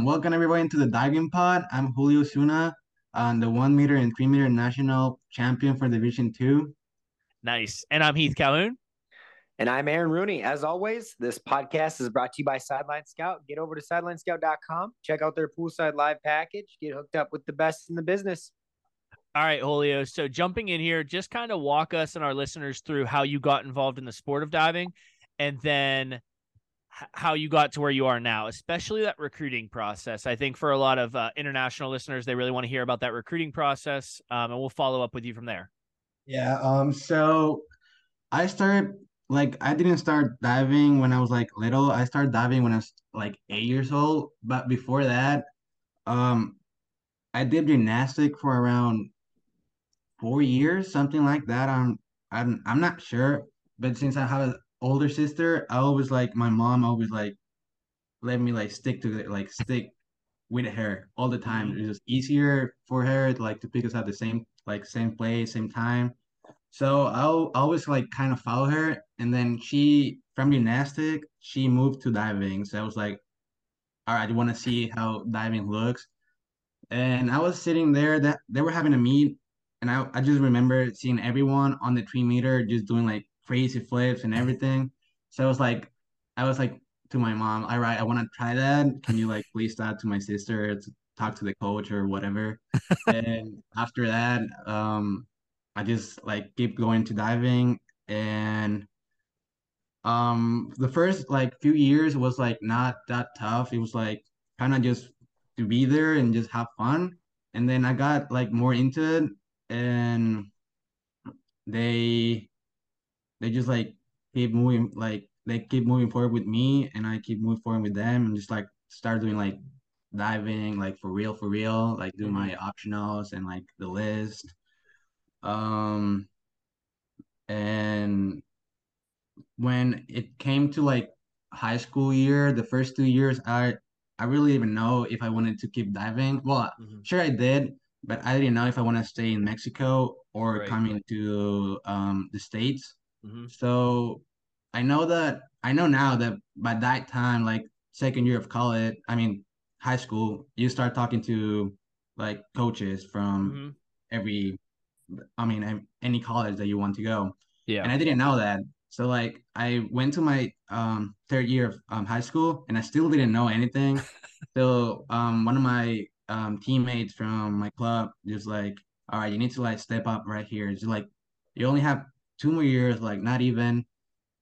Um, welcome everybody into the diving pod. I'm Julio Osuna, um, the one meter and three meter national champion for Division Two. Nice. And I'm Heath Calhoun. And I'm Aaron Rooney. As always, this podcast is brought to you by Sideline Scout. Get over to sidelinescout.com, check out their poolside live package, get hooked up with the best in the business. All right, Julio. So jumping in here, just kind of walk us and our listeners through how you got involved in the sport of diving and then how you got to where you are now, especially that recruiting process. I think for a lot of uh, international listeners, they really want to hear about that recruiting process, um, and we'll follow up with you from there. Yeah. Um. So I started like I didn't start diving when I was like little. I started diving when I was like eight years old. But before that, um, I did gymnastic for around four years, something like that. I'm I'm I'm not sure. But since I have older sister, I always like my mom always like let me like stick to it, like stick with her all the time. Mhm. It was easier for her to like to pick us at the same like same place, same time. So I'll always like kind of follow her, and then she from gymnastic she moved to diving. So I was like, all right, I want to see how diving looks. And I was sitting there that they were having a meet, and I I just remember seeing everyone on the three meter just doing like crazy flips and everything. So I was like, I was like to my mom, all right, I want to try that. Can you like please talk to my sister to talk to the coach or whatever? And after that, um, I just like keep going to diving and um the first like few years was like not that tough. It was like kind of just to be there and just have fun. And then I got like more into it and they they just like keep moving like they keep moving forward with me and I keep moving forward with them and just like start doing like diving like for real for real like doing my optionals and like the list um and when it came to like high school year the first two years I I really didn't even know if I wanted to keep diving well Mhm. sure I did but I didn't know if I want to stay in Mexico or Right. coming to um the States Mhm. so I know that I know now that by that time, like second year of college, I mean high school, you start talking to like coaches from Mhm. every, I mean any college that you want to go, Yeah, and I didn't know that. So like I went to my um third year of um, high school, and I still didn't know anything. So um one of my um teammates from my club just like, all right, you need to like step up right here. It's like you only have two more years, like not even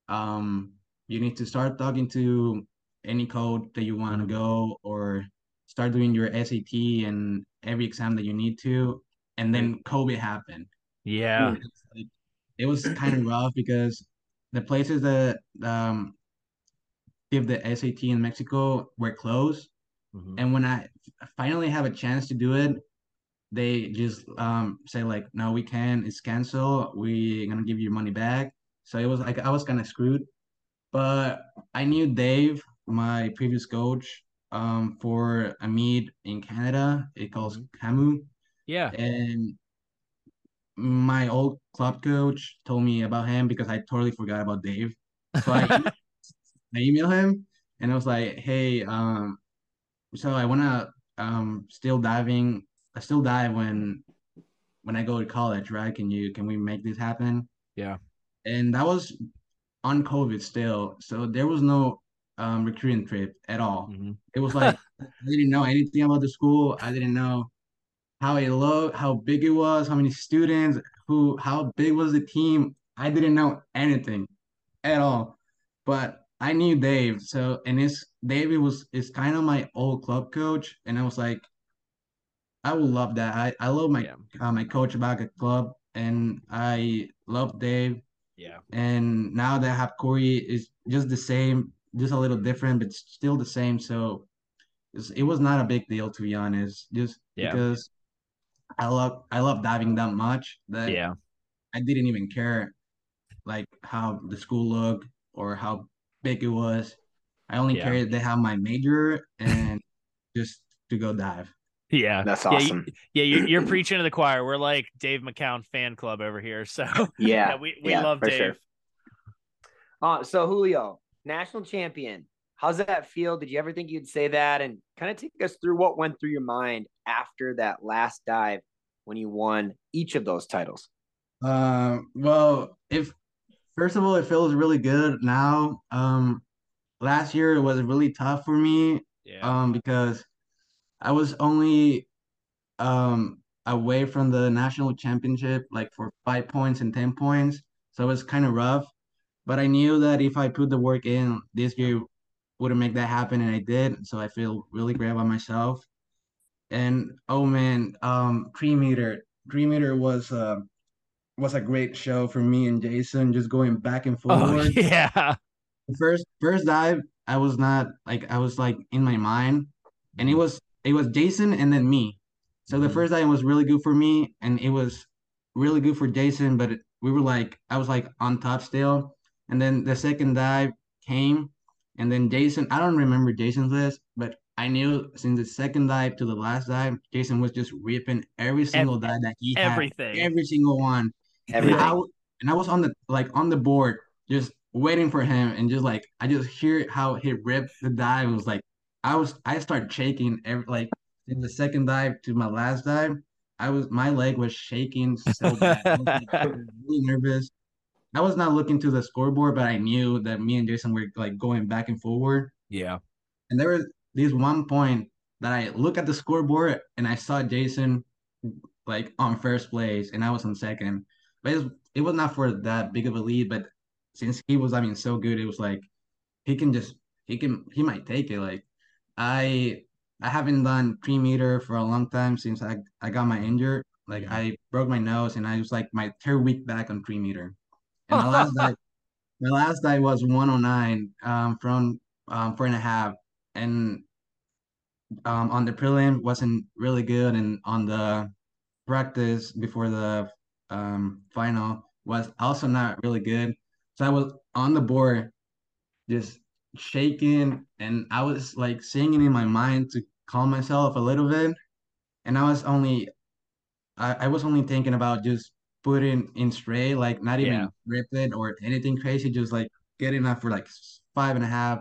um you need to start talking to any code that you want to go or start doing your SAT and every exam that you need to and then COVID happened Yeah. It was kind of rough because the places that um give the SAT in Mexico were closed Mhm. and when I finally have a chance to do it they just um say like no we can't it's canceled we're gonna give you money back so it was like I was kind of screwed but I knew Dave, my previous coach, um, for a meet in Canada. It calls CAMO, Yeah. and my old club coach told me about him because I totally forgot about Dave. So I, I emailed him and I was like, "Hey, um, so I wanna um still diving. I still die when when I go to college, right? Can you can we make this happen?" Yeah. And that was on COVID still, so there was no um recruiting trip at all. Mhm. It was like I didn't know anything about the school. I didn't know how it looked, how big it was, how many students, who, how big was the team. I didn't know anything at all. But I knew Dave, so and it's David was is kind of my old club coach, and I was like, I would love that. I I love my Yeah. uh, my coach back at club, and I love Dave. Yeah. And now that I have Corey is just the same, just a little different, but still the same. So it was not a big deal to be honest, just Yeah. because I love I love diving that much that Yeah. I didn't even care like how the school looked or how big it was. I only Yeah. cared they have my major and just to go dive. Yeah. That's Yeah, you- awesome. Yeah, you're, you're preaching to the choir. We're like Dave McCown fan club over here. So Yeah. we, we yeah, love Dave. sure. Uh, so Julio, national champion. How's that feel? Did you ever think you'd say that? And kind of take us through what went through your mind after that last dive when you won each of those titles. Um, well, if first of all, it feels really good now. Um, last year it was really tough for me. Yeah. Um, because I was only um away from the national championship like for five points and ten points, so it was kind of rough. But I knew that if I put the work in this year, wouldn't make that happen, and I did. So I feel really great about myself. And oh man, um, three meter, three meter was uh was a great show for me and Jason, just going back and forward. Oh, yeah. First first dive, I was not like I was like in my mind, and it was it was Jason and then me. So the mm-hmm. first dive was really good for me, and it was really good for Jason. But it, we were like I was like on top still, and then the second dive came, and then Jason. I don't remember Jason's list, but I knew since the second dive to the last dive, Jason was just ripping every single every, dive that he had, everything, every single one. Everything. And I, and I was on the like on the board, just waiting for him, and just like I just hear how he ripped the dive. It was like I was I started shaking every like in the second dive to my last dive. I was my leg was shaking so bad. I was like, really nervous. I was not looking to the scoreboard, but I knew that me and Jason were like going back and forward. Yeah. And there was this one point that I look at the scoreboard and I saw Jason like on first place and I was on second. But it was, it was not for that big of a lead, but since he was I mean so good, it was like he can just he can he might take it. Like I I haven't done three meter for a long time since I I got my injury. Like I broke my nose and I was like my third week back on three meter. And my last dive my last dive was 109 um from um four and a half. And um on the prelim wasn't really good and on the practice before the um final was also not really good. So I was on the board just shaking and I was like singing in my mind to calm myself a little bit. And I was only I, I was only thinking about just putting in straight, like not even yeah. ripping or anything crazy, just like getting up for like five and a half,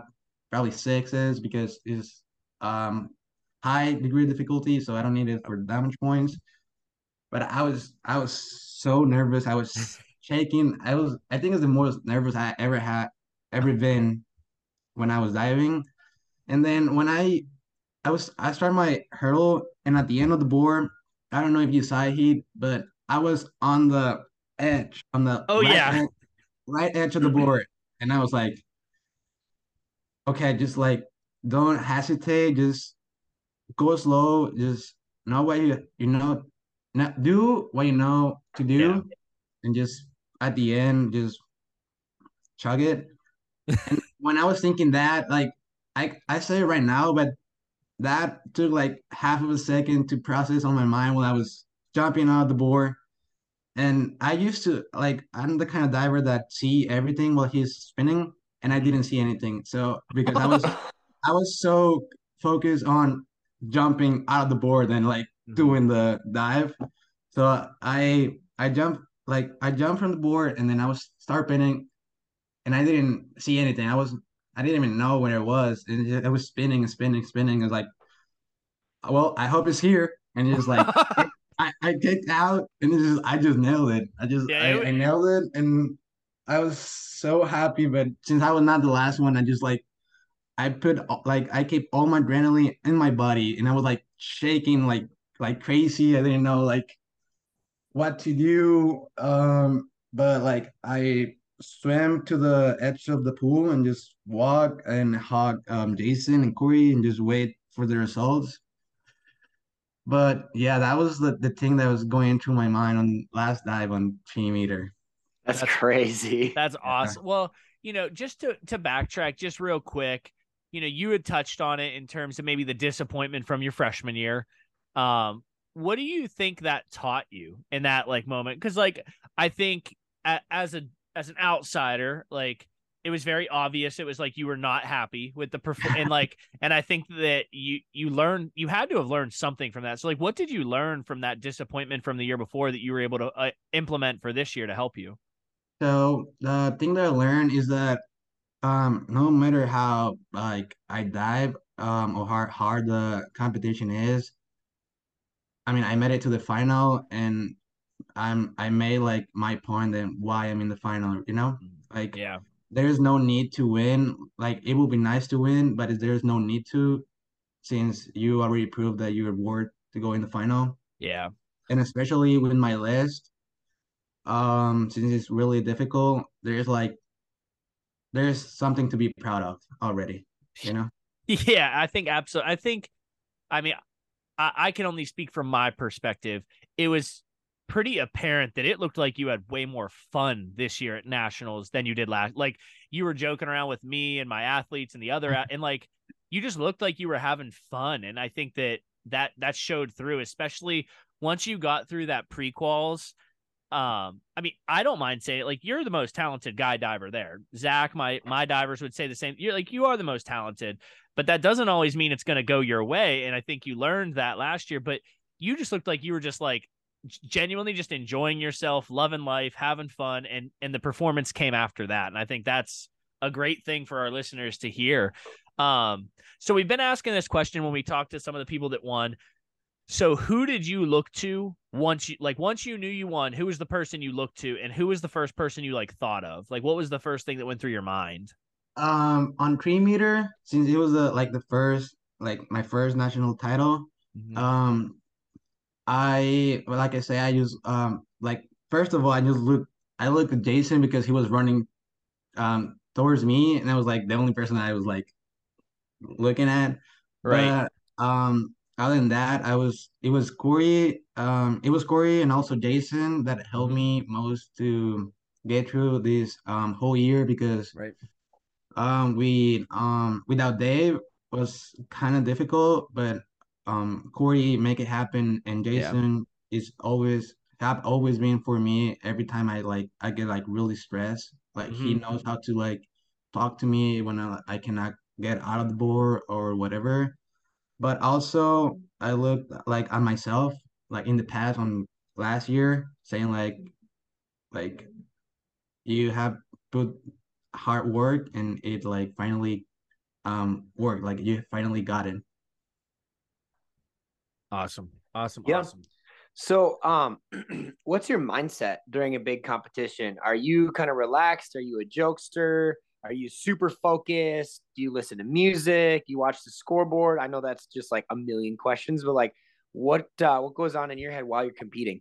probably sixes because it's um high degree of difficulty, so I don't need it for damage points. But I was I was so nervous. I was shaking. I was I think it's the most nervous I ever had ever been when I was diving. And then when I I was I started my hurdle and at the end of the board, I don't know if you saw it, but I was on the edge, on the oh right yeah, edge, right edge of the mm-hmm. board, and I was like, okay, just like don't hesitate, just go slow, just know what you you know, not do what you know to do, yeah. and just at the end just chug it. And when I was thinking that, like I I say it right now, but that took like half of a second to process on my mind while I was jumping out of the board. And I used to like I'm the kind of diver that see everything while he's spinning, and I didn't see anything. So because I was I was so focused on jumping out of the board and like mm-hmm. doing the dive. So I I jumped like I jumped from the board and then I was start spinning, and I didn't see anything. I was I didn't even know where it was. And it, it was spinning and spinning, and spinning. I was like, well, I hope it's here. And it's like I, I kicked out and it just I just nailed it. I just yeah, I, I nailed it and I was so happy. But since I was not the last one, I just like I put like I kept all my adrenaline in my body and I was like shaking like like crazy. I didn't know like what to do. Um, but like I swam to the edge of the pool and just walk and hug um Jason and Corey and just wait for the results. But yeah, that was the, the thing that was going through my mind on last dive on three meter. That's, that's crazy. That's awesome. Yeah. Well, you know, just to to backtrack just real quick, you know, you had touched on it in terms of maybe the disappointment from your freshman year. Um, what do you think that taught you in that like moment? Because like I think as a as an outsider, like it was very obvious. It was like you were not happy with the perform and like and I think that you you learned you had to have learned something from that. So like, what did you learn from that disappointment from the year before that you were able to uh, implement for this year to help you? So the thing that I learned is that um no matter how like I dive um or how hard the competition is, I mean I made it to the final and I'm I made like my point and why I'm in the final, you know? Like Yeah. there's no need to win. Like it would be nice to win, but there's no need to since you already proved that you're worth to go in the final. Yeah. And especially with my list, um, since it's really difficult, there's like there's something to be proud of already, you know? Yeah, I think absolutely. I think, I mean, I, I can only speak from my perspective. It was pretty apparent that it looked like you had way more fun this year at nationals than you did last. Like you were joking around with me and my athletes and the other, and like you just looked like you were having fun. And I think that that that showed through, especially once you got through that pre-quals um, I mean, I don't mind saying it. Like, you're the most talented guy diver there. Zach, my my divers would say the same. You're like you are the most talented, but that doesn't always mean it's going to go your way. And I think you learned that last year. But you just looked like you were just like genuinely just enjoying yourself, loving life, having fun, and and the performance came after that. And I think that's a great thing for our listeners to hear. Um, so we've been asking this question when we talked to some of the people that won. So who did you look to once you like once you knew you won? Who was the person you looked to, and who was the first person you like thought of? Like, what was the first thing that went through your mind? Um, on three meter, since it was the like the first like my first national title, Mhm. um, I like I say, I use um like first of all, I just look I looked at Jason because he was running um towards me, and I was like the only person I was like looking at. Right. But um, other than that, I was it was Corey, um, it was Corey and also Jason that helped me most to get through this um whole year because Right. um we um without Dave was kind of difficult, but um Corey make it happen and Yeah. Jason is always have always been for me every time I like I get like really stressed. Like he Mhm. knows how to like talk to me when I I cannot get out of the board or whatever. But also I look like on myself, like in the past on last year, saying like like you have put hard work and it like finally um worked. Like you finally got it. Awesome. Awesome. Yeah. Awesome. So, um, what's your mindset during a big competition? Are you kind of relaxed? Are you a jokester? Are you super focused? Do you listen to music? You watch the scoreboard? I know that's just like a million questions, but like, what uh, what goes on in your head while you're competing?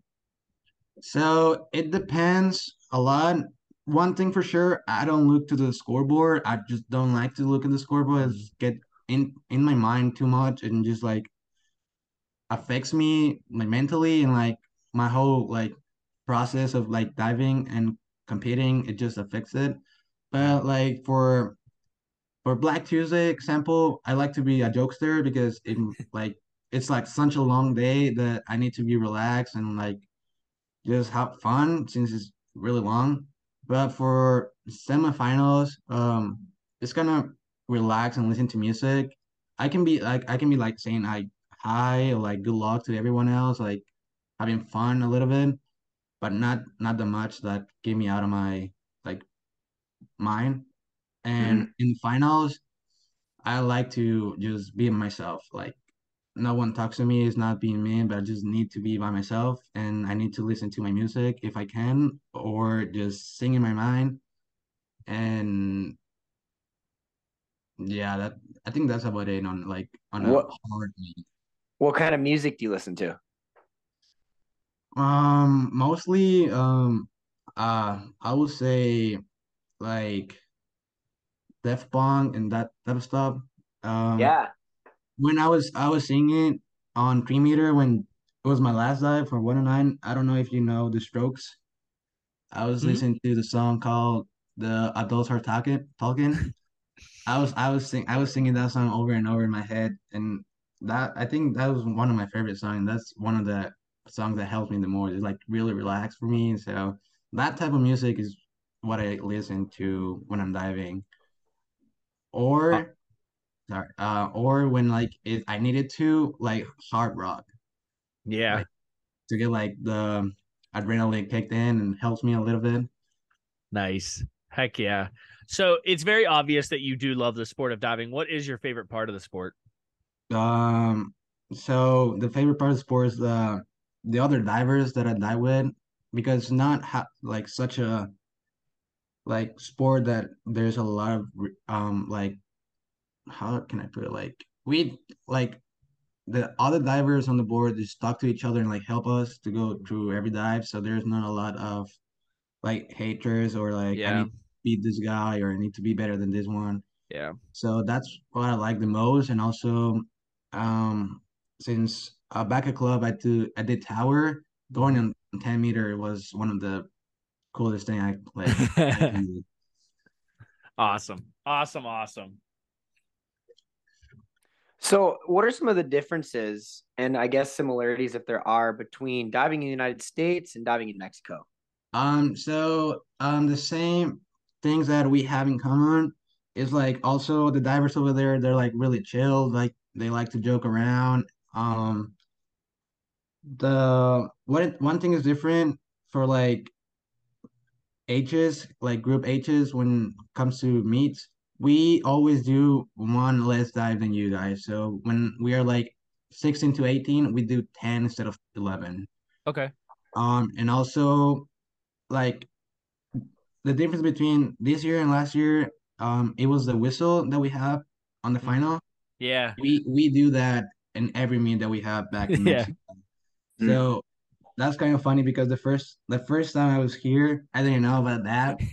So it depends a lot. One thing for sure, I don't look to the scoreboard. I just don't like to look at the scoreboard. I just get in in my mind too much and just like affects me like mentally and like my whole like process of like diving and competing. It just affects it. But like for for Black Tuesday example, I like to be a jokester because it like it's like such a long day that I need to be relaxed and like just have fun since it's really long. But for semifinals, um, it's gonna relax and listen to music. I can be like I can be like saying like hi or like good luck to everyone else, like having fun a little bit, but not not the much that get me out of my like mind. And mm-hmm. in the finals, I like to just be myself. Like no one talks to me is not being mean, but I just need to be by myself and I need to listen to my music if I can, or just sing in my mind. And yeah, that I think that's about it on like on a What hard day. What kind of music do you listen to? Um, mostly um uh I would say like Daft Punk and that type of stuff. Um Yeah. when I was I was singing on three meter when it was my last dive for 109. I don't know if you know the Strokes. I was Mhm. listening to the song called "The Adults Are Talking." Talking. I was I was sing I was singing that song over and over in my head, and that I think that was one of my favorite songs. That's one of the songs that helps me the most. It's like really relaxed for me. So that type of music is what I listen to when I'm diving, Uh, or sorry, uh, or when like it I needed to like hard rock, yeah. like to get like the adrenaline kicked in and helps me a little bit. Nice. Heck yeah. So it's very obvious that you do love the sport of diving. What is your favorite part of the sport? Um, so the favorite part of the sport is the the other divers that I dive with because it's not ha like such a like sport that there's a lot of um like how can I put it like we like the other divers on the board just talk to each other and like help us to go through every dive so there's not a lot of like haters or like Yeah. I need to beat this guy or I need to be better than this one Yeah. so that's what I like the most and also um since uh, back at club I do I did tower going on 10 meter was one of the coolest thing I played. Awesome. Awesome. Awesome. So, what are some of the differences and I guess similarities, if there are, between diving in the United States and diving in Mexico? Um, so um, the same things that we have in common is like also the divers over there, they're like really chill, like they like to joke around. Um, the what one thing is different for like H's, like group H's when it comes to meets, we always do one less dive than you guys. So when we are like 16 to 18, we do 10 instead of 11. Okay. Um, and also like the difference between this year and last year, um, it was the whistle that we have on the final. Yeah. We we do that in every meet that we have back in Yeah. Mexico. So that's kind of funny because the first the first time I was here, I didn't know about that.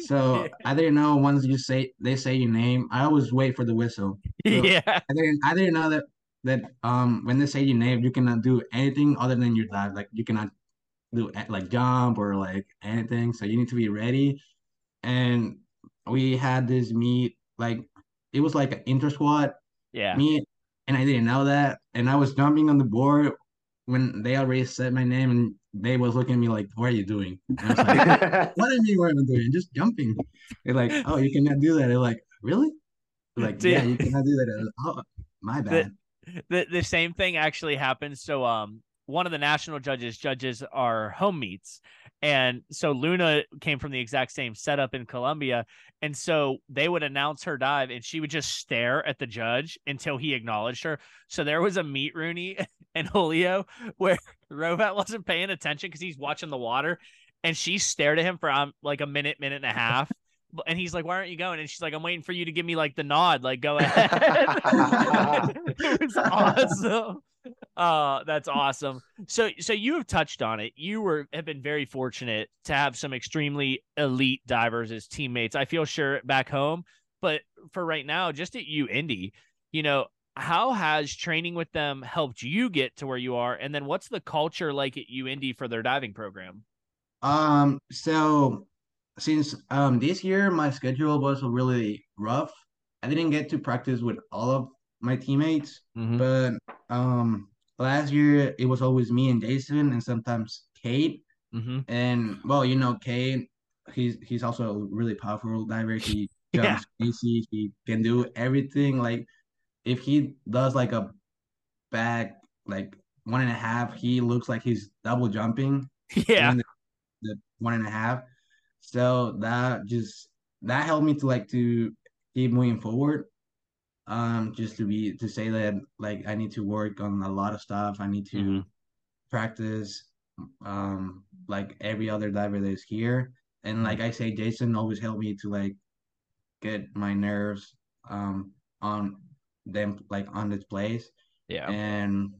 So I didn't know once you say they say your name, I always wait for the whistle. So Yeah. I didn't I didn't know that that um when they say your name, you cannot do anything other than your dive. Like you cannot do like jump or like anything. So you need to be ready. And we had this meet like it was like an inter squad Yeah. Me and I didn't know that. And I was jumping on the board when they already said my name, and they was looking at me like, "What are you doing?" And I was like, "What do you mean what am I doing? Just jumping." They're like, "Oh, you cannot do that." They're like, "Really?" They're like, Dude. "Yeah, you cannot do that." Like, oh, my bad. the the same thing actually happens. So um one of the national judges judges our home meets. And so Luna came from the exact same setup in Colombia. And so they would announce her dive and she would just stare at the judge until he acknowledged her. So there was a meet Rooney and Julio where Rovat wasn't paying attention because he's watching the water and she stared at him for um, like a minute, minute and a half. And he's like, Why aren't you going? And she's like, I'm waiting for you to give me like the nod. Like, go ahead. it was awesome. Uh, that's awesome. So, so you have touched on it. You were have been very fortunate to have some extremely elite divers as teammates. I feel sure back home, but for right now, just at UIndy, you know, how has training with them helped you get to where you are? And then what's the culture like at UIndy for their diving program? Um, so since um this year my schedule was really rough, I didn't get to practice with all of my teammates. Mhm. But um last year it was always me and Jason and sometimes Cade. Mm-hmm. And well, you know, Cade, he's he's also a really powerful diver. He Yeah. jumps easy, he can do everything. Like if he does like a back like one and a half, he looks like he's double jumping Yeah. the, the one and a half. So that just that helped me to like to keep moving forward. Um, just to be to say that like I need to work on a lot of stuff. I need to Mhm. practice um like every other diver that is here. And like I say, Jason always helped me to like get my nerves um on them like on this place Yeah. and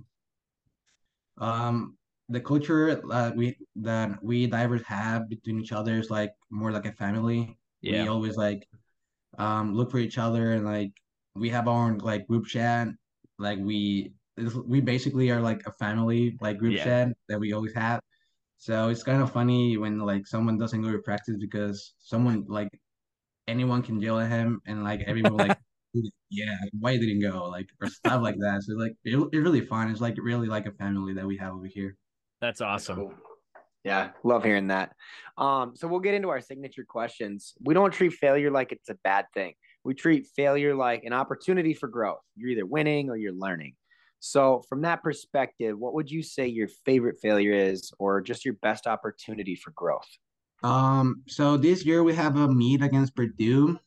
um the culture that we that we divers have between each other is like more like a family. yeah. We always like um look for each other and like we have our own like group chat. Like we we basically are like a family like group Yeah. chat that we always have. So it's kind of funny when like someone doesn't go to practice because someone like anyone can yell at him and like everyone like yeah why didn't go like or stuff like that. So like it, it's really fun. It's like really like a family that we have over here. That's awesome. Cool. Yeah, love hearing that. Um, so we'll get into our signature questions. We don't treat failure like it's a bad thing. We treat failure like an opportunity for growth. You're either winning or you're learning. So, from that perspective, what would you say your favorite failure is, or just your best opportunity for growth? Um, so this year we have a meet against Purdue,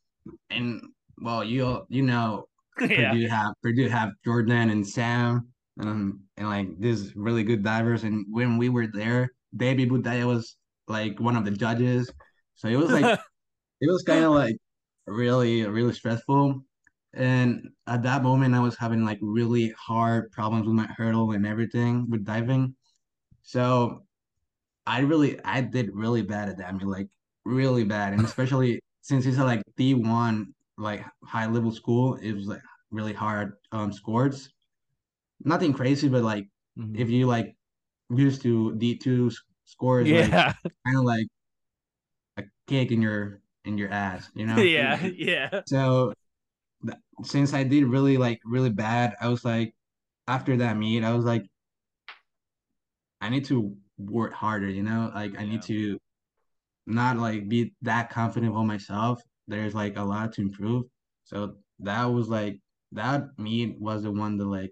and well, you you know yeah. Purdue have Purdue have Jordan and Sam, um, and like these really good divers. And when we were there, Baby Budaya was like one of the judges, so it was like it was kind of like really really stressful. And at that moment, I was having like really hard problems with my hurdle and everything with diving. So I really I did really bad at that. I mean, like really bad, and especially since it's a like D one like high level school, it was like really hard um scores. Nothing crazy, but like Mhm. if you like used to D two scores, like yeah. kind of like a kick in your in your ass, you know? yeah. Yeah. So since I did really like really bad, I was like after that meet, I was like I need to work harder, you know? Like I need to not like be that confident on myself. There's like a lot to improve. So that was like that meet was the one that like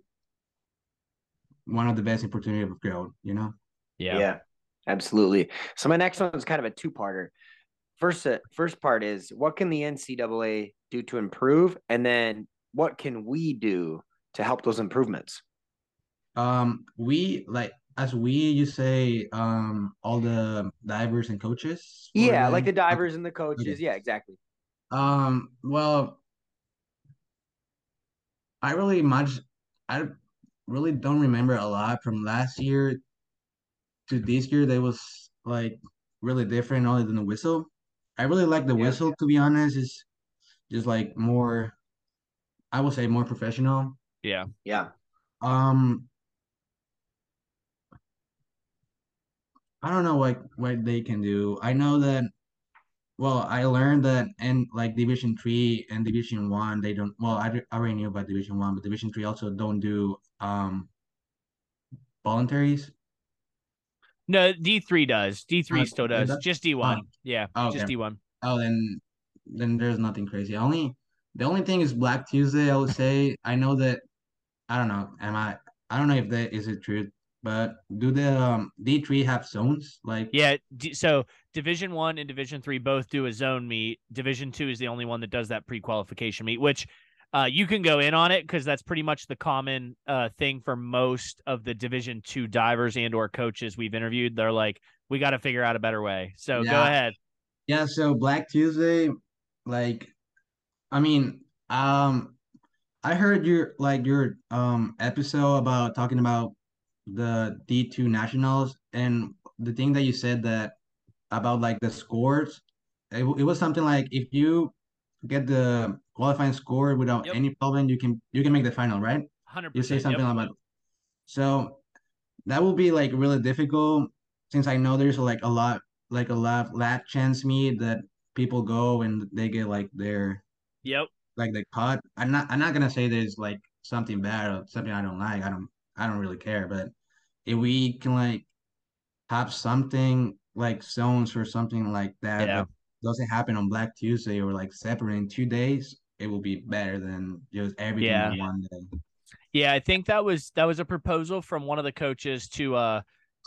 one of the best opportunity of growth, you know? Yeah. absolutely. So my next one is kind of a two-parter. First, uh, first part is what can the NCAA do to improve, and then what can we do to help those improvements? Um we like as we you say um all the divers and coaches Yeah, like the divers and the coaches. Yeah, exactly. Um well I really much I really don't remember a lot from last year to this year that was like really different other than the whistle. I really like the Yeah. whistle to be honest. It's just like more I would say more professional. Yeah. Yeah. Um I don't know what what they can do. I know that well, I learned that in like Division Three and Division One, they don't. Well, I, I already knew about Division One, but Division Three also don't do um voluntaries. No, D three does. D three Uh, still does. does? Just D one. Oh. Yeah. Oh, Just. D one. Oh, then then there's nothing crazy. Only the only thing is Black Tuesday. I would say I know that I don't know. Am I? I don't know if that is it true, but do the um D three have zones like? Yeah. D- so Division one and Division three both do a zone meet. Division two is the only one that does that pre qualification meet, which uh, you can go in on it because that's pretty much the common uh, thing for most of the Division two divers and or coaches we've interviewed. They're like, we got to figure out a better way. So go ahead. Yeah, so Black Tuesday, like, I mean, um, I heard your like your um episode about talking about the D2 nationals and the thing that you said that about like the scores, it, it was something like if you get the qualifying score without Yep. any problem, you can you can make the final, right? Hundred You say something about so that will be like really difficult since I know there's like a lot like a lot of lat chance meet that people go and they get like their Yep. like the cut. I'm not I'm not gonna say there's like something bad or something I don't like. I don't I don't really care. But if we can like have something like zones or something like that Yeah. that doesn't happen on Black Tuesday or like separate in two days, it will be better than just everything Yeah. in one day. Yeah, I think that was that was a proposal from one of the coaches to uh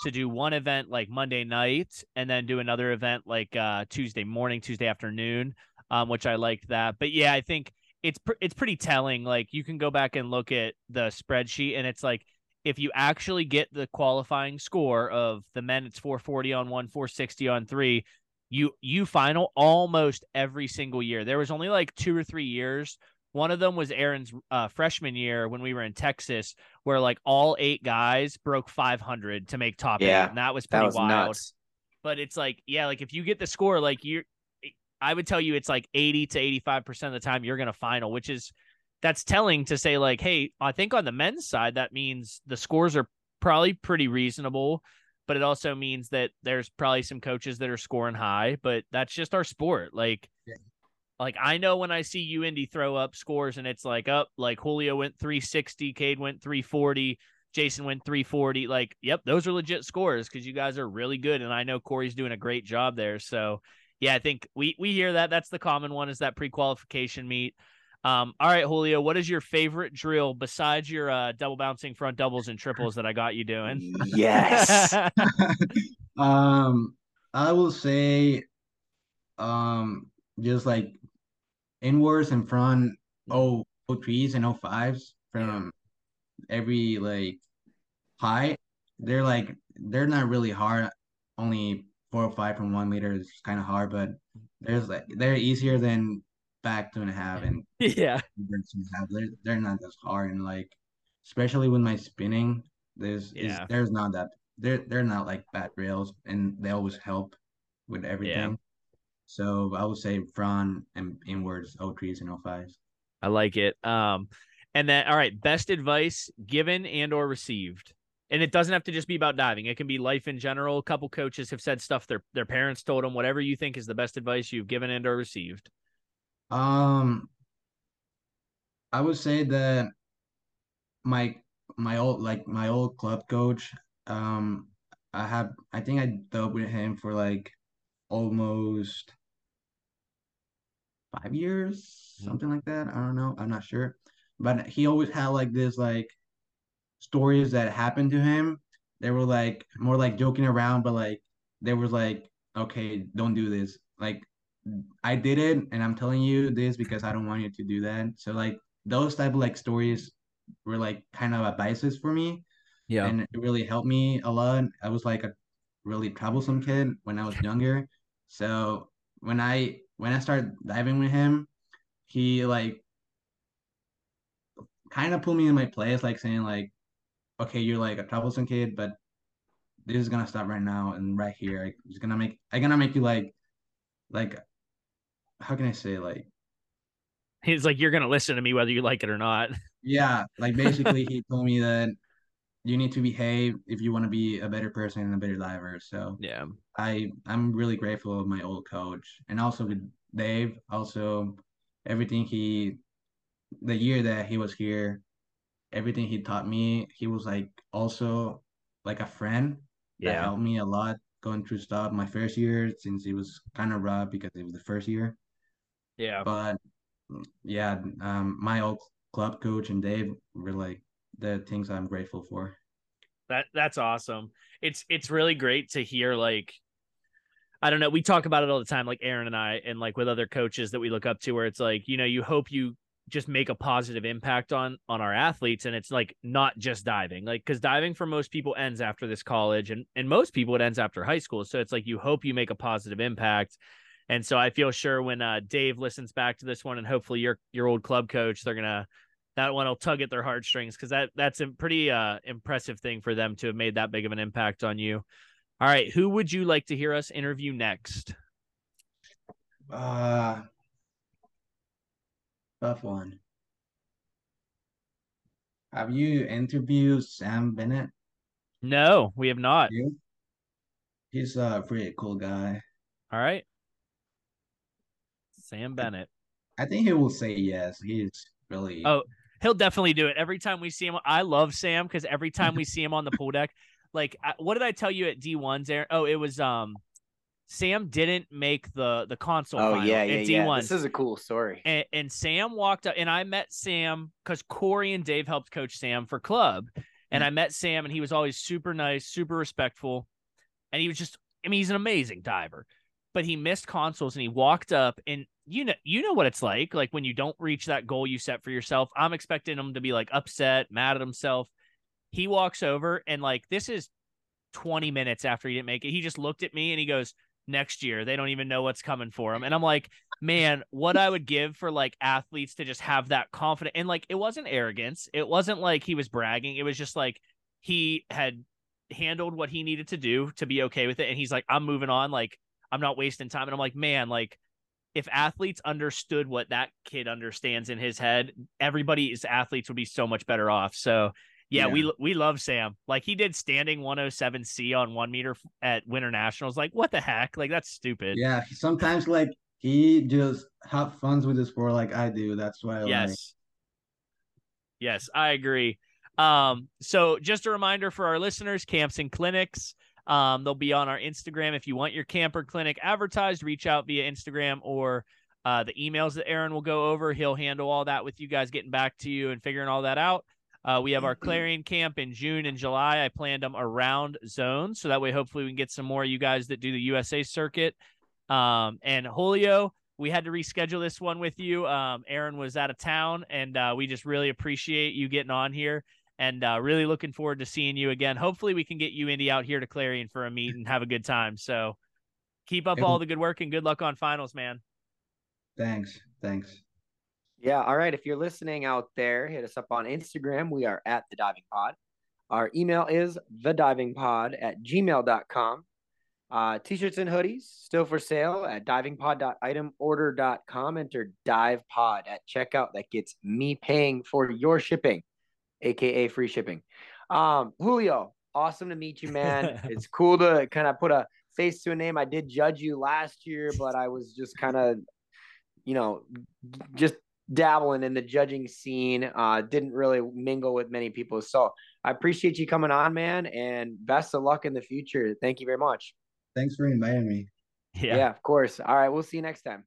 to do one event like Monday night and then do another event like uh Tuesday morning, Tuesday afternoon, um which I liked that. But yeah, I think it's pr- it's pretty telling like you can go back and look at the spreadsheet and it's like if you actually get the qualifying score of the men it's 440 on 1, 460 on 3, you you final almost every single year. There was only like 2 or 3 years one of them was Aaron's uh, freshman year when we were in Texas, where like all eight guys broke 500 to make top Yeah, eight, and that was That pretty was wild. nuts. But it's like, yeah, like if you get the score, like you're, I would tell you it's like 80 to 85 percent of the time you're gonna final, which is that's telling to say like, hey, I think on the men's side that means the scores are probably pretty reasonable, but it also means that there's probably some coaches that are scoring high, but that's just our sport, like. Yeah. Like I know when I see UIndy throw up scores and it's like up, like Julio went 360, Cade went 340, Jason went 340. Like, yep, those are legit scores because you guys are really good. And I know Corey's doing a great job there. So yeah, I think we we hear that. That's the common one is that pre-qualification meet. Um, all right, Julio, what is your favorite drill besides your uh, double bouncing front doubles and triples that I got you doing? Yes. Um, I will say, um, just like inwards and front oh oh threes and oh fives from every like high. They're like they're not really hard. Only four or five from one meter is kind of hard, but there's like they're easier than back two and a half and Yeah. two and a half. They're they're not as hard and like especially with my spinning, there's is Yeah. there's not that they're they're not like bad rails and they always help with everything. So I would say front and inwards, O threes and O fives. I like it. Um, and then all right, best advice given and or received. And it doesn't have to just be about diving. It can be life in general. A couple coaches have said stuff their their parents told them. Whatever you think is the best advice you've given and or received. Um, I would say that my my old like my old club coach, um, I have I think I dealt with him for like almost five years, Mhm. something like that. I don't know. I'm not sure. But he always had like this like stories that happened to him. They were like more like joking around, but like they was like, okay, don't do this. Like I did it and I'm telling you this because I don't want you to do that. So like those type of like stories were like kind of advices for me Yeah. and it really helped me a lot. I was like a really troublesome kid when I was younger. So when I when I started diving with him, he like kind of put me in my place, like saying like, okay, you're like a troublesome kid, but this is gonna stop right now and right here. It's gonna make I'm gonna make you like like how can I say like He's like, you're gonna listen to me whether you like it or not. yeah, like basically he told me that you need to behave if you want to be a better person and a better diver. So Yeah. I I'm really grateful of my old coach and also with Dave. Also, everything he the year that he was here, everything he taught me, he was like also like a friend that Yeah. helped me a lot going through stuff. My first year, since it was kind of rough because it was the first year, Yeah. but yeah, um, my old club coach and Dave were like the things I'm grateful for. That that's awesome. It's it's really great to hear like I don't know, we talk about it all the time like Aaron and I and like with other coaches that we look up to where it's like, you know, you hope you just make a positive impact on on our athletes and it's like not just diving. Like cuz diving for most people ends after this college and and most people it ends after high school. So it's like you hope you make a positive impact. And so I feel sure when uh Dave listens back to this one and hopefully your your old club coach, they're going to that one will tug at their heartstrings because that that's a pretty uh impressive thing for them to have made that big of an impact on you. All right, who would you like to hear us interview next? Uh, tough one. Have you interviewed Sam Bennett? No, we have not. You? He's a pretty cool guy. All right. Sam Bennett. I think he will say yes. He's really Oh, He'll definitely do it. Every time we see him, I love Sam because every time we see him on the pool deck, like I- what did I tell you at D1's there? Oh, it was um Sam didn't make the the console Oh final yeah, yeah, yeah. D1. This is a cool story. and, and Sam walked up, and I met Sam because Corey and Dave helped coach Sam for club, and I met Sam, and he was always super nice, super respectful, and he was just, I mean, he's an amazing diver, but he missed consoles, and he walked up, and you know, you know what it's like, like when you don't reach that goal you set for yourself. I'm expecting him to be like upset, mad at himself. He walks over, and like this is 20 minutes after he didn't make it, he just looked at me, and he goes. Next year, they don't even know what's coming for him. And I'm like, man, what I would give for like athletes to just have that confidence. And like, it wasn't arrogance. It wasn't like he was bragging. It was just like he had handled what he needed to do to be okay with it. And he's like, I'm moving on. Like, I'm not wasting time. And I'm like, man, like, if athletes understood what that kid understands in his head, everybody's athletes would be so much better off. So, yeah, Yeah. we we love Sam. Like he did standing 107C on one meter at Winter Nationals. Like, what the heck? Like that's stupid. yeah. Sometimes like he just have fun with the sport like I do. That's why I like. Yes. Yes, I agree. Um, so just a reminder for our listeners, camps and clinics. Um, they'll be on our Instagram. If you want your camper clinic advertised, reach out via Instagram or uh, the emails that Aaron will go over. He'll handle all that with you guys getting back to you and figuring all that out. Uh, we have our Clarion camp in June and July. I planned them around zones, so that way hopefully we can get some more of you guys that do the USA circuit. Um, and Julio, we had to reschedule this one with you. Um, Aaron was out of town, and uh, we just really appreciate you getting on here. And uh, really looking forward to seeing you again. Hopefully, we can get UIndy out here to Clarion for a meet and have a good time. So, keep up all the good work and good luck on finals, man. Thanks. Thanks. Yeah. All right. If you're listening out there, hit us up on Instagram. We are at the diving pod. Our email is the diving pod at gmail.com. Uh, t-shirts and hoodies still for sale at divingpod.itemorder.com. Enter dive pod at checkout. That gets me paying for your shipping, aka free shipping. Um, Julio, awesome to meet you, man. it's cool to kind of put a face to a name. I did judge you last year, but I was just kind of, you know, just dabbling in the judging scene. Uh, didn't really mingle with many people. So I appreciate you coming on, man, and best of luck in the future. Thank you very much. Thanks for inviting me. Yeah. yeah, of course. All right, we'll see you next time.